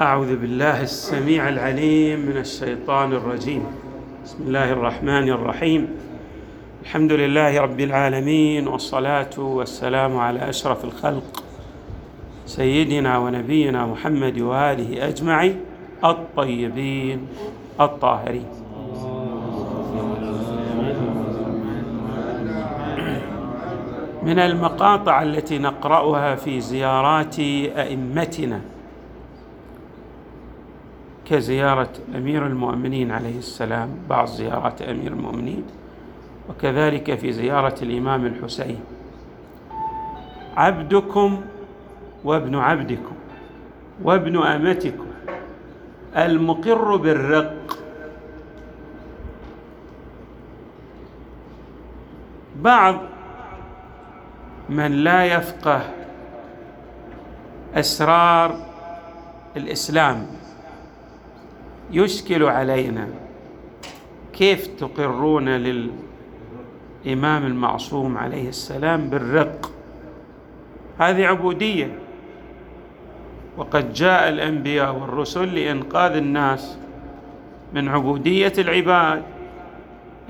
أعوذ بالله السميع العليم من الشيطان الرجيم. بسم الله الرحمن الرحيم. الحمد لله رب العالمين والصلاة والسلام على أشرف الخلق سيدنا ونبينا محمد وآله أجمعين الطيبين الطاهرين. من المقاطع التي نقرأها في زيارات أئمتنا كزيارة أمير المؤمنين عليه السلام بعض زيارات أمير المؤمنين وكذلك في زيارة الإمام الحسين. عبدكم وابن عبدكم وابن أمتكم المقر بالرق. بعض من لا يفقه أسرار الإسلام. يشكل علينا. كيف تقرون للإمام المعصوم عليه السلام بالرق؟ هذه عبودية. وقد جاء الأنبياء والرسل لإنقاذ الناس من عبودية العباد.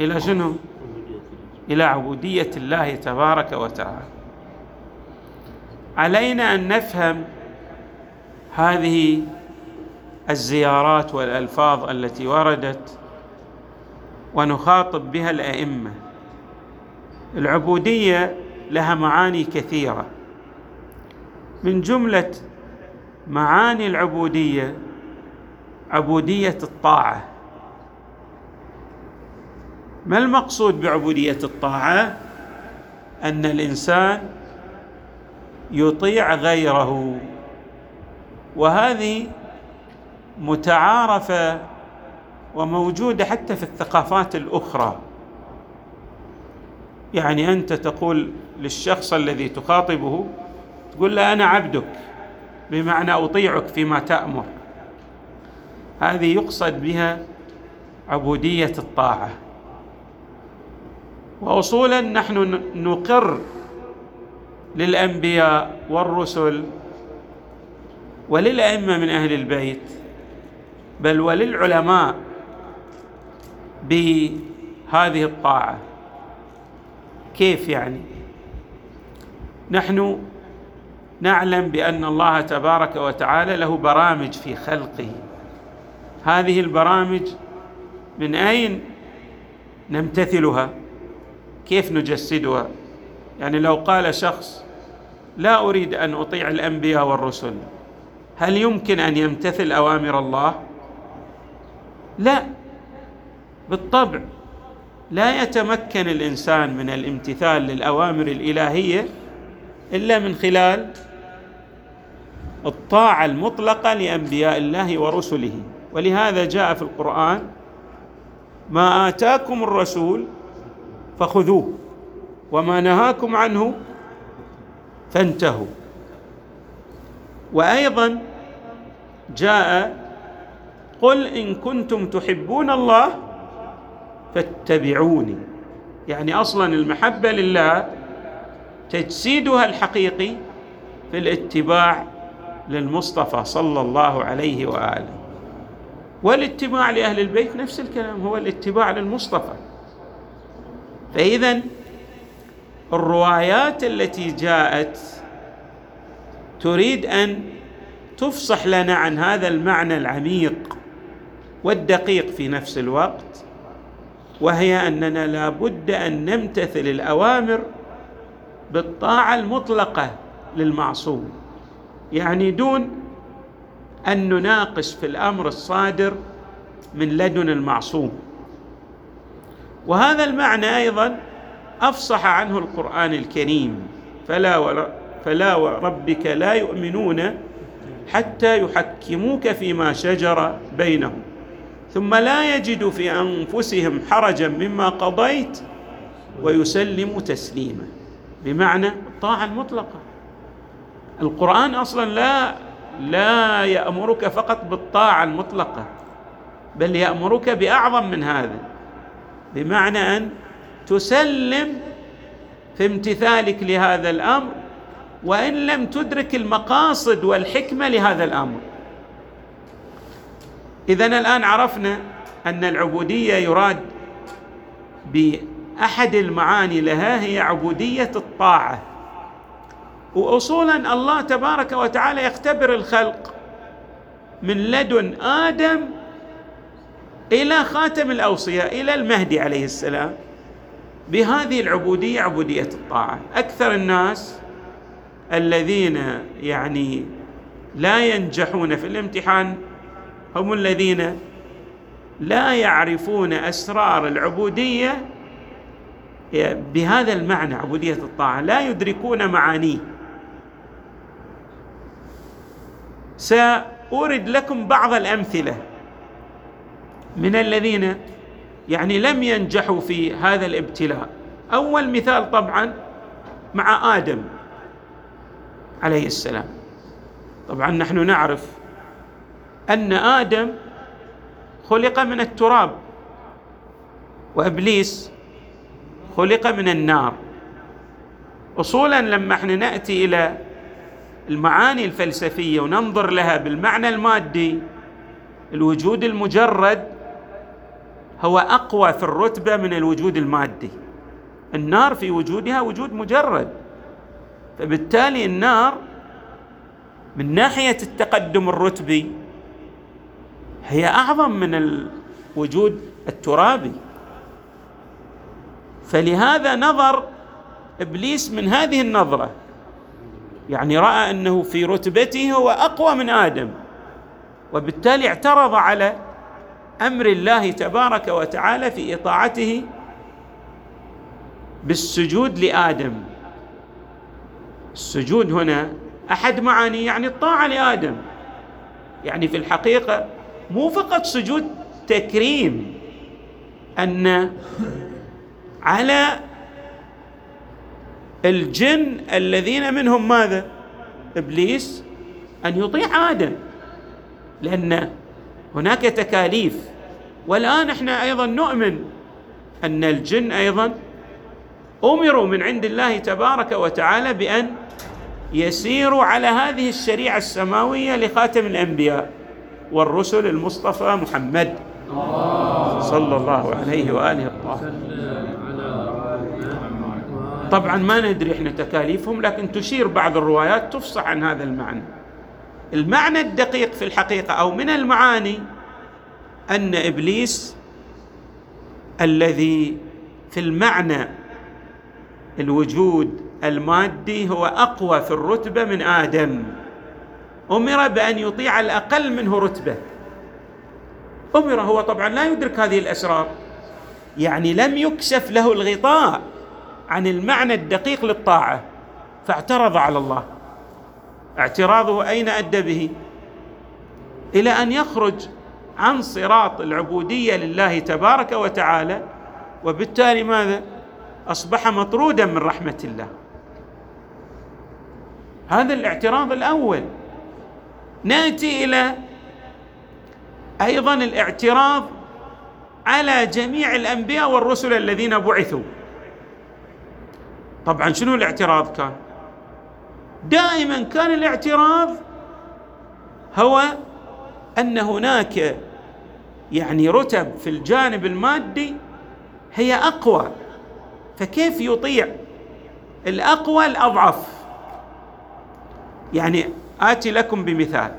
إلى شنو؟ إلى عبودية الله تبارك وتعالى. علينا أن نفهم هذه الزيارات والألفاظ التي وردت ونخاطب بها الأئمة. العبودية لها معاني كثيرة. من جملة معاني العبودية عبودية الطاعة. ما المقصود بعبودية الطاعة؟ أن الإنسان يطيع غيره. وهذه متعارفة وموجودة حتى في الثقافات الأخرى. يعني أنت تقول للشخص الذي تخاطبه تقول له أنا عبدك بمعنى أطيعك فيما تأمر. هذه يقصد بها عبودية الطاعة. واصولا نحن نقر للأنبياء والرسل وللأئمة من أهل البيت بل وللعلماء بهذه الطاعة. كيف يعني؟ نحن نعلم بأن الله تبارك وتعالى له برامج في خلقه. هذه البرامج من أين نمتثلها؟ كيف نجسدها؟ يعني لو قال شخص لا أريد أن أطيع الأنبياء والرسل هل يمكن أن يمتثل أوامر الله؟ لا. بالطبع لا يتمكن الإنسان من الامتثال للأوامر الإلهية إلا من خلال الطاعة المطلقة لأنبياء الله ورسله. ولهذا جاء في القرآن ما آتاكم الرسول فخذوه وما نهاكم عنه فانتهوا. وأيضا جاء قل إن كنتم تحبون الله فاتبعوني. يعني أصلا المحبة لله تجسيدها الحقيقي في الاتباع للمصطفى صلى الله عليه وآله. والاتباع لأهل البيت نفس الكلام هو الاتباع للمصطفى. فاذا الروايات التي جاءت تريد أن تفصح لنا عن هذا المعنى العميق. والدقيق في نفس الوقت وهي أننا لا بد أن نمتثل الأوامر بالطاعة المطلقة للمعصوم يعني دون أن نناقش في الأمر الصادر من لدن المعصوم. وهذا المعنى أيضا أفصح عنه القرآن الكريم فلا فلا وربك لا يؤمنون حتى يحكموك فيما شجر بينهم. ثم لا يجدوا في أنفسهم حرجا مما قضيت ويسلموا تسليما. بمعنى الطاعة المطلقة. القرآن أصلا لا لا يأمرك فقط بالطاعة المطلقة بل يأمرك بأعظم من هذا. بمعنى أن تسلم في امتثالك لهذا الأمر وإن لم تدرك المقاصد والحكمة لهذا الأمر. اذا الآن عرفنا أن العبودية يراد بأحد المعاني لها هي عبودية الطاعة. واصولا الله تبارك وتعالى يختبر الخلق من لدن آدم إلى خاتم الاوصياء إلى المهدي عليه السلام. بهذه العبودية عبودية الطاعة. أكثر الناس الذين يعني لا ينجحون في الامتحان هم الذين لا يعرفون أسرار العبودية بهذا المعنى عبودية الطاعة. لا يدركون معانيه. سأورد لكم بعض الأمثلة من الذين يعني لم ينجحوا في هذا الابتلاء. أول مثال طبعا مع آدم عليه السلام. طبعا نحن نعرف أن آدم خلق من التراب وإبليس خلق من النار. اصولا لما إحنا نأتي إلى المعاني الفلسفية وننظر لها بالمعنى المادي الوجود المجرد هو أقوى في الرتبة من الوجود المادي. النار في وجودها وجود مجرد. فبالتالي النار من ناحية التقدم الرتبي هي أعظم من الوجود الترابي. فلهذا نظر إبليس من هذه النظرة. يعني رأى أنه في رتبته هو أقوى من آدم. وبالتالي اعترض على أمر الله تبارك وتعالى في إطاعته بالسجود لآدم. السجود هنا أحد معاني يعني الطاعة لآدم. يعني في الحقيقة مو فقط سجود تكريم أن على الجن الذين منهم ماذا؟ إبليس أن يطيع آدم لأن هناك تكاليف. والآن إحنا أيضا نؤمن أن الجن أيضا أمروا من عند الله تبارك وتعالى بأن يسيروا على هذه الشريعة السماوية لخاتم الأنبياء. والرسل المصطفى محمد. صلى الله عليه وآله الطاهرين طبعا ما ندري إحنا تكاليفهم لكن تشير بعض الروايات تفصح عن هذا المعنى. المعنى الدقيق في الحقيقة أو من المعاني أن إبليس الذي في المعنى الوجود المادي هو أقوى في الرتبة من آدم. أمر بأن يطيع الأقل منه رتبة. أمر هو طبعا لا يدرك هذه الأسرار. يعني لم يكشف له الغطاء عن المعنى الدقيق للطاعة. فاعترض على الله. اعتراضه أين أدى به؟ إلى أن يخرج عن صراط العبودية لله تبارك وتعالى. وبالتالي ماذا؟ أصبح مطرودا من رحمة الله. هذا الاعتراض الأول. ناتي إلى أيضا الاعتراض على جميع الأنبياء والرسل الذين بعثوا. طبعا شنو الاعتراض كان؟ دائما كان الاعتراض هو أن هناك يعني رتب في الجانب المادي هي أقوى. فكيف يطيع الأقوى الأضعف؟ يعني آتي لكم بمثال.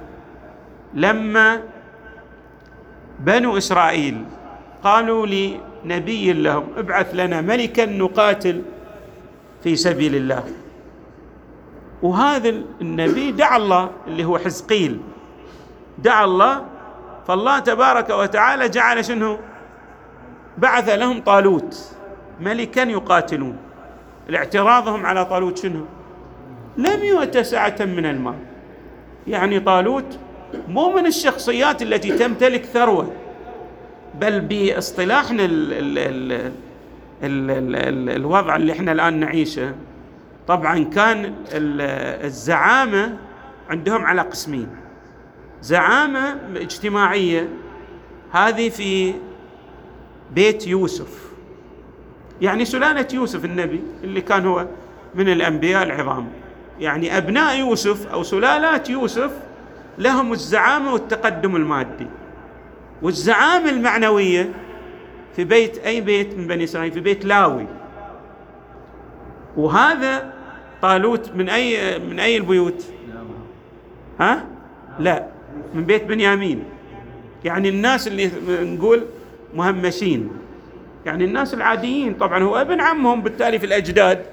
لما بنو إسرائيل قالوا لنبي لهم ابعث لنا ملكا نقاتل في سبيل الله. وهذا النبي دعا الله اللي هو حزقيل. دعا الله فالله تبارك وتعالى جعل شنو؟ بعث لهم طالوت ملكا يقاتلون. الاعتراضهم على طالوت شنو؟ لم يؤت سعة من المال يعني طالوت مو من الشخصيات التي تمتلك ثروة بل باصطلاحنا ال ال ال ال ال ال الوضع اللي إحنا الآن نعيشه. طبعا كان الزعامة عندهم على قسمين زعامة اجتماعية هذه في بيت يوسف. يعني سلالة يوسف النبي اللي كان هو من الأنبياء العظام. يعني أبناء يوسف أو سلالات يوسف لهم الزعامة والتقدم المادي. والزعامة المعنوية في بيت أي بيت من بني إسرائيل؟ في بيت لاوي. وهذا طالوت من أي من أي البيوت؟ ها؟ لا من بيت بنيامين. يعني الناس اللي نقول مهمشين. يعني الناس العاديين. طبعا هو ابن عمهم بالتالي في الأجداد.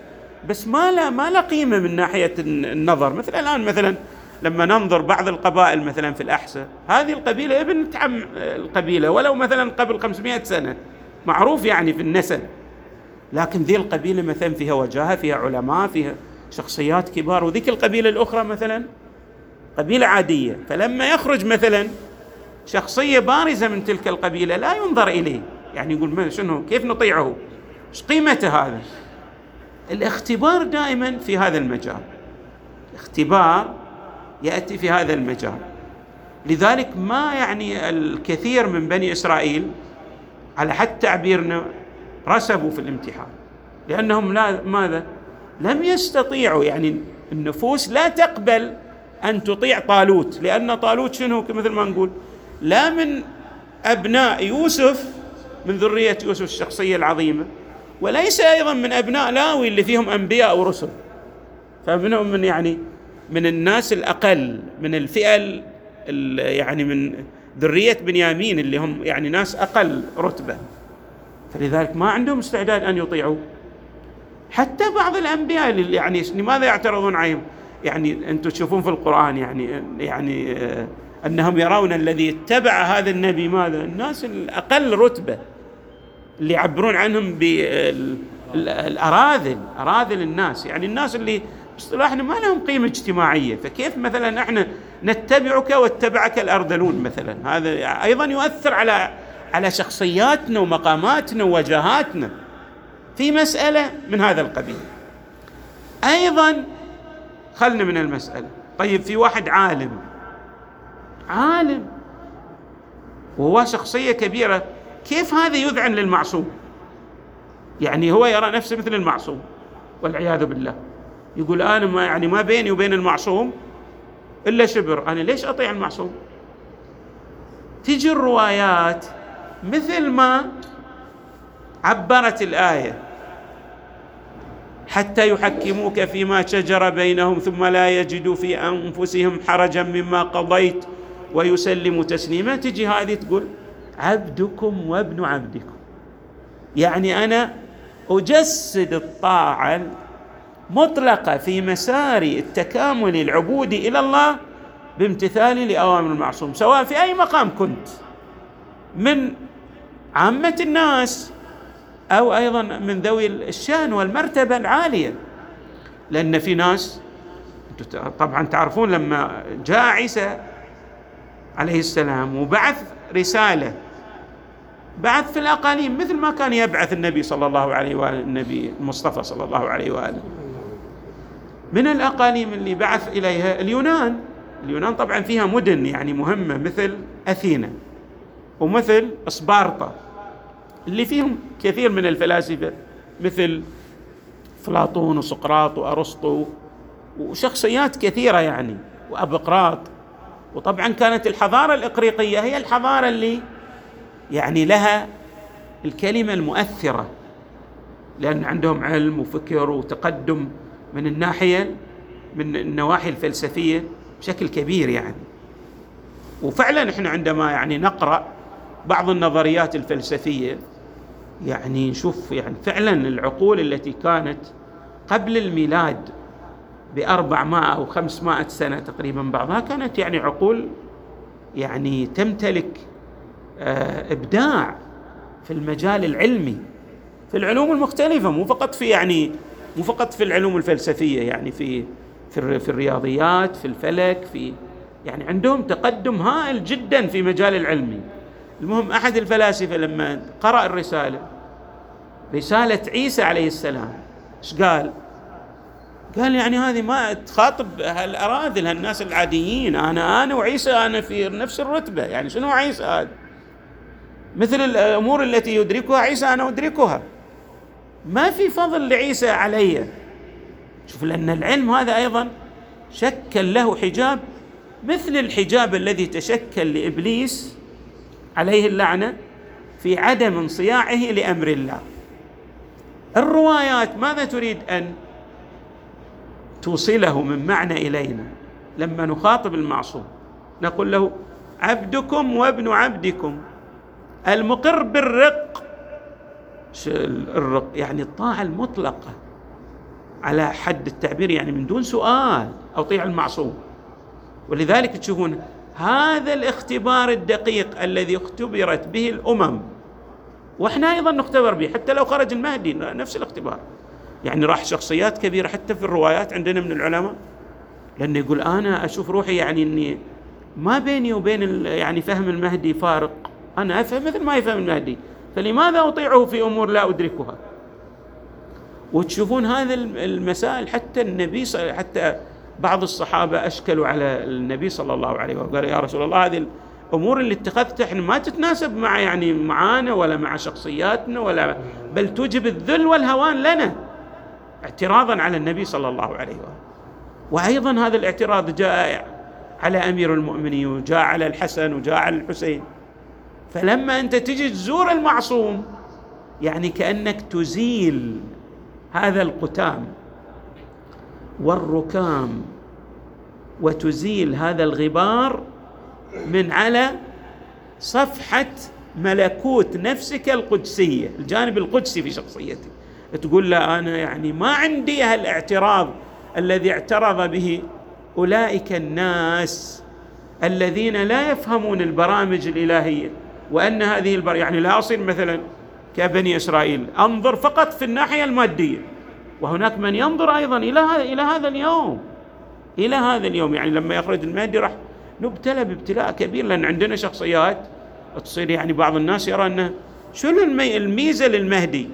بس ما له ما له قيمة من ناحية النظر. مثل الآن مثلا لما ننظر بعض القبائل مثلا في الأحساء هذه القبيلة ابن عم القبيلة ولو مثلا قبل 500 سنة معروف يعني في النسب. لكن ذي القبيلة مثلا فيها وجاهة فيها علماء فيها شخصيات كبار. وذيك القبيلة الأخرى مثلا قبيلة عادية. فلما يخرج مثلا شخصية بارزة من تلك القبيلة لا ينظر إليه. يعني يقول شنو؟ كيف نطيعه؟ إيش قيمته هذا الاختبار دائما في هذا المجال. اختبار يأتي في هذا المجال. لذلك ما يعني الكثير من بني إسرائيل على حد تعبيرنا رسبوا في الامتحان. لأنهم لا ماذا؟ لم يستطيعوا يعني النفوس لا تقبل أن تطيع طالوت. لأن طالوت شنو؟ مثل ما نقول لا من أبناء يوسف من ذرية يوسف الشخصية العظيمة. وليس أيضا من أبناء لاوي اللي فيهم أنبياء ورسل فمنهم من يعني من الناس الأقل من الفئة يعني من ذرية بنيامين اللي هم يعني ناس أقل رتبة فلذلك ما عندهم استعداد أن يطيعوا حتى بعض الأنبياء اللي يعني لماذا يعترضون عليهم؟ يعني أنتم تشوفون في القرآن يعني يعني آه أنهم يرون الذي اتبع هذا النبي ماذا؟ الناس الأقل رتبة اللي يعبرون عنهم بالاراذل أراذل الناس. يعني الناس اللي باصطلاحنا ما لهم قيمة اجتماعية. فكيف مثلا إحنا نتبعك واتبعك الارذلون مثلا؟ هذا أيضا يؤثر على على شخصياتنا ومقاماتنا ووجهاتنا. في مسألة من هذا القبيل. أيضا خلنا من المسألة. طيب في واحد عالم. عالم. وهو شخصية كبيرة. كيف هذا يذعن للمعصوم؟ يعني هو يرى نفسه مثل المعصوم والعياذ بالله. يقول أنا ما يعني ما بيني وبين المعصوم إلا شبر. أنا ليش أطيع المعصوم؟ تجي الروايات مثل ما عبرت الآية. حتى يحكموك فيما شجر بينهم ثم لا يجدوا في أنفسهم حرجا مما قضيت ويسلموا تسليما. تجي هذه تقول عبدكم وابن عبدكم يعني أنا أجسد الطاعة مطلقه في مسار التكامل العبودي إلى الله بامتثالي لأوامر المعصوم سواء في أي مقام كنت من عامة الناس أو أيضا من ذوي الشأن والمرتبة العالية. لأن في ناس طبعا تعرفون لما جاء عيسى عليه السلام وبعث رسالة. بعث في الأقاليم مثل ما كان يبعث النبي صلى الله عليه وآله النبي المصطفى صلى الله عليه وآله. من الأقاليم اللي بعث إليها اليونان. اليونان طبعا فيها مدن يعني مهمة مثل أثينا ومثل اسبارتا اللي فيهم كثير من الفلاسفة مثل افلاطون وسقراط وأرسطو وشخصيات كثيرة يعني وأبقراط. وطبعا كانت الحضارة الإقريقية هي الحضارة اللي يعني لها الكلمة المؤثرة لأن عندهم علم وفكر وتقدم من الناحية من النواحي الفلسفية بشكل كبير يعني. وفعلا إحنا عندما يعني نقرأ بعض النظريات الفلسفية يعني نشوف يعني فعلا العقول التي كانت قبل الميلاد بأربعمائة أو خمسمائة سنة تقريبا بعضها كانت يعني عقول يعني تمتلك آه، إبداع في المجال العلمي في العلوم المختلفة مو فقط في يعني مو فقط في العلوم الفلسفية يعني في في في الرياضيات في الفلك في يعني عندهم تقدم هائل جدا في مجال العلمي المهم أحد الفلاسفة لما قرأ الرسالة رسالة عيسى عليه السلام إيش قال؟ قال يعني هذه ما تخاطب هالأراذل هالناس العاديين. أنا أنا وعيسى أنا في نفس الرتبة. يعني شنو عيسى؟ هذا؟ مثل الأمور التي يدركها عيسى أنا أدركها. ما في فضل لعيسى علي. شوف لأن العلم هذا أيضا شكل له حجاب مثل الحجاب الذي تشكل لإبليس عليه اللعنة في عدم انصياعه لأمر الله. الروايات ماذا تريد أن توصله من معنى إلينا. لما نخاطب المعصوم نقول له عبدكم وابن عبدكم. المقر بالرق. الرق يعني الطاعة المطلقة. على حد التعبير يعني من دون سؤال اطيع المعصوم. ولذلك تشوفون هذا الاختبار الدقيق الذي اختبرت به الأمم. وإحنا أيضا نختبر به حتى لو خرج المهدي نفس الاختبار. يعني راح شخصيات كبيرة حتى في الروايات عندنا من العلماء. لأنه يقول أنا أشوف روحي يعني إني ما بيني وبين يعني فهم المهدي فارق. أنا أفهم مثل ما يفهم المهدي. فلماذا أطيعه في أمور لا أدركها؟ وتشوفون هذا المسائل حتى النبي حتى بعض الصحابة أشكلوا على النبي صلى الله عليه وسلم. قال يا رسول الله هذه الأمور اللي اتخذتها إحنا ما تتناسب مع يعني معانا ولا مع شخصياتنا ولا بل توجب الذل والهوان لنا. اعتراضا على النبي صلى الله عليه وسلم وأيضا هذا الاعتراض جاء على أمير المؤمنين وجاء على الحسن وجاء على الحسين. فلما أنت تجي تزور المعصوم يعني كأنك تزيل هذا القتام والركام وتزيل هذا الغبار من على صفحة ملكوت نفسك القدسية الجانب القدسي في شخصيتك. تقول لا أنا يعني ما عندي هالاعتراض الذي اعترض به. أولئك الناس الذين لا يفهمون البرامج الإلهية وأن هذه البر يعني لا اصير مثلا كبني إسرائيل أنظر فقط في الناحية المادية. وهناك من ينظر أيضا إلى هذا إلى هذا اليوم إلى هذا اليوم. يعني لما يخرج المهدي راح نبتلى بابتلاء كبير لأن عندنا شخصيات. تصير يعني بعض الناس يرى أنه شنو الميزة للمهدي؟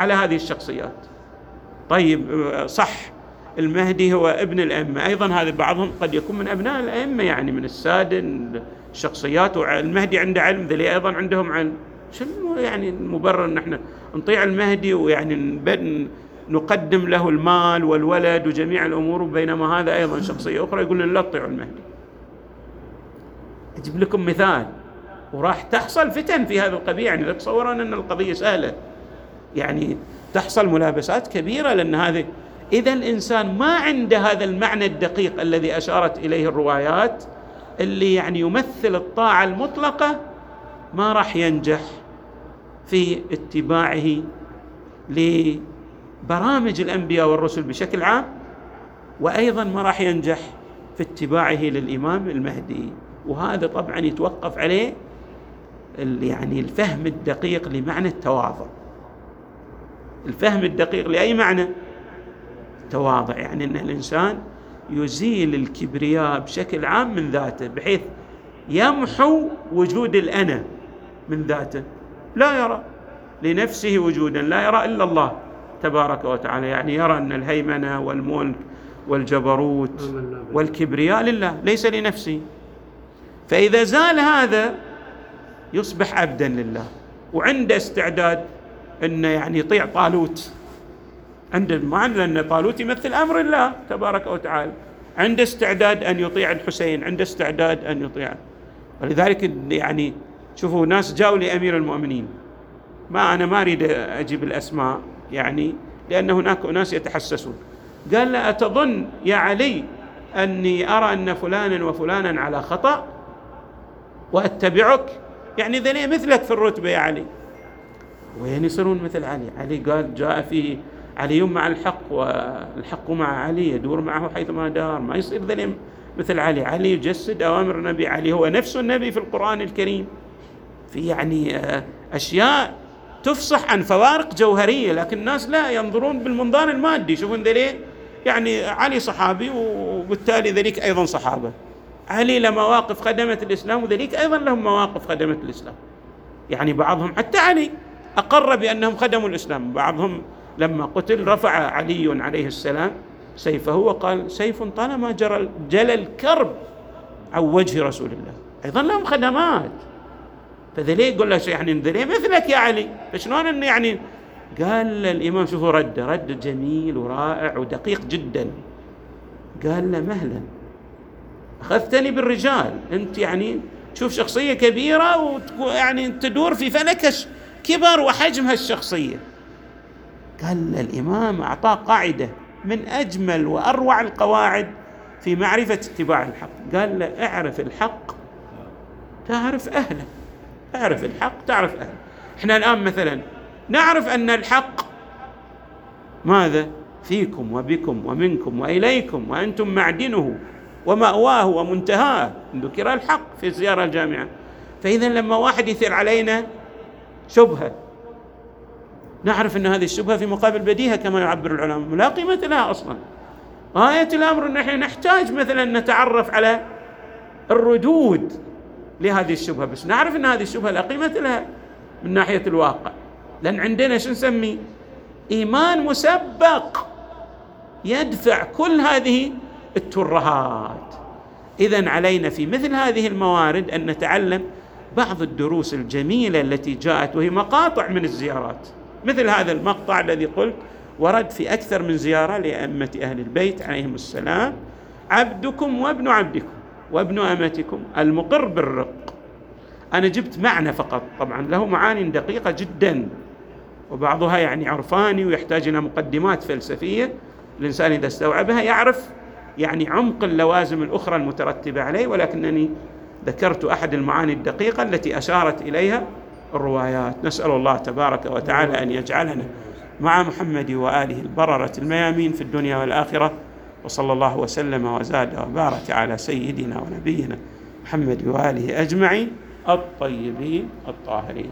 على هذه الشخصيات طيب صح المهدي هو ابن الأئمة أيضا هذا بعضهم قد يكون من أبناء الأئمة يعني من السادة الشخصيات والمهدي عنده علم ذلي أيضا عندهم علم شنو يعني المبرر إحنا نطيع المهدي ويعني نقدم له المال والولد وجميع الأمور بينما هذا أيضا شخصية أخرى يقول لنا لا تطيعوا المهدي. أجيب لكم مثال وراح تحصل فتن في هذا القضية يعني لا تتصورون إن القضية سهلة. يعني تحصل ملابسات كبيرة لأن هذه إذا الإنسان ما عنده هذا المعنى الدقيق الذي أشارت إليه الروايات اللي يعني يمثل الطاعة المطلقة ما راح ينجح في اتباعه لبرامج الأنبياء والرسل بشكل عام وأيضا ما راح ينجح في اتباعه للإمام المهدي. وهذا طبعا يتوقف عليه يعني الفهم الدقيق لمعنى التواضع. الفهم الدقيق لأي معنى؟ التواضع يعني إن الإنسان يزيل الكبرياء بشكل عام من ذاته بحيث يمحو وجود الأنا من ذاته. لا يرى لنفسه وجودا لا يرى إلا الله تبارك وتعالى. يعني يرى أن الهيمنة والملك والجبروت والكبرياء لله ليس لنفسه. فإذا زال هذا يصبح عبدا لله وعنده استعداد إنه يعني يطيع طالوت. عنده معنى لأن طالوت يمثل أمر الله تبارك وتعالى. عنده استعداد أن يطيع الحسين عنده استعداد أن يطيع. ولذلك يعني شوفوا ناس جاوا لأمير المؤمنين. ما أنا ما أريد أجيب الأسماء يعني لأن هناك اناس يتحسسون. قال له أتظن يا علي أني أرى أن فلانا وفلانا على خطأ وأتبعك. يعني ذني مثلك في الرتبة يا علي. وين يصيرون مثل علي. علي قال جاء فيه علي مع الحق والحق مع علي يدور معه حيثما دار. ما يصير ذني مثل علي. علي يجسد أوامر النبي. علي هو نفس النبي في القرآن الكريم. في يعني آه، أشياء تفصح عن فوارق جوهرية لكن الناس لا ينظرون بالمنظار المادي. يشوفون ذلك يعني علي صحابي وبالتالي ذلك أيضا صحابة. علي له مواقف خدمت الإسلام وذلك أيضا لهم مواقف خدمت الإسلام. يعني بعضهم حتى علي. أقر بأنهم خدموا الإسلام. بعضهم لما قتل رفع علي عليه السلام سيفه وقال سيف طالما جرى جلى الكرب عن وجه رسول الله. أيضا لهم خدمات. فذلي يقول له يعني ذلي مثلك يا علي. فشلون إنه يعني؟ قال الإمام شوفوا رد رد جميل ورائع ودقيق جدا. قال له مهلا. أخذتني بالرجال. أنت يعني تشوف شخصية كبيرة ويعني تدور في فلك كبر وحجم هالشخصية قال الإمام أعطاه قاعدة من أجمل وأروع القواعد في معرفة اتباع الحق. قال له اعرف الحق تعرف أهله. اعرف الحق تعرف أهله. إحنا الآن مثلا نعرف أن الحق ماذا؟ فيكم وبكم ومنكم وإليكم وأنتم معدنه ومأواه ومنتهاه. ذكر الحق في الزيارة الجامعة. فإذا لما واحد يثير علينا شبهة. نعرف أن هذه الشبهة في مقابل بديهة كما يعبر العلماء. لا قيمة لها أصلا. غاية الأمر أن نحن نحتاج مثلا نتعرف على الردود لهذه الشبهة. بس نعرف أن هذه الشبهة لا قيمة لها من ناحية الواقع. لأن عندنا شو نسمي؟ إيمان مسبق يدفع كل هذه الترهات. إذا علينا في مثل هذه الموارد أن نتعلم بعض الدروس الجميلة التي جاءت وهي مقاطع من الزيارات. مثل هذا المقطع الذي قلت ورد في أكثر من زيارة لأئمة أهل البيت عليهم السلام. عبدكم وابن عبدكم وابن أمتكم المقر بالرق. أنا جبت معنى فقط. طبعا له معاني دقيقة جدا. وبعضها يعني عرفاني ويحتاج إلى مقدمات فلسفية. الإنسان إذا استوعبها يعرف يعني عمق اللوازم الأخرى المترتبة عليه ولكنني ذكرت أحد المعاني الدقيقة التي أشارت إليها؟ الروايات. نسأل الله تبارك وتعالى أن يجعلنا مع محمد وآله البررة الميامين في الدنيا والآخرة. وصلى الله وسلم وزاد وبارك على سيدنا ونبينا محمد وآله أجمعين الطيبين الطاهرين.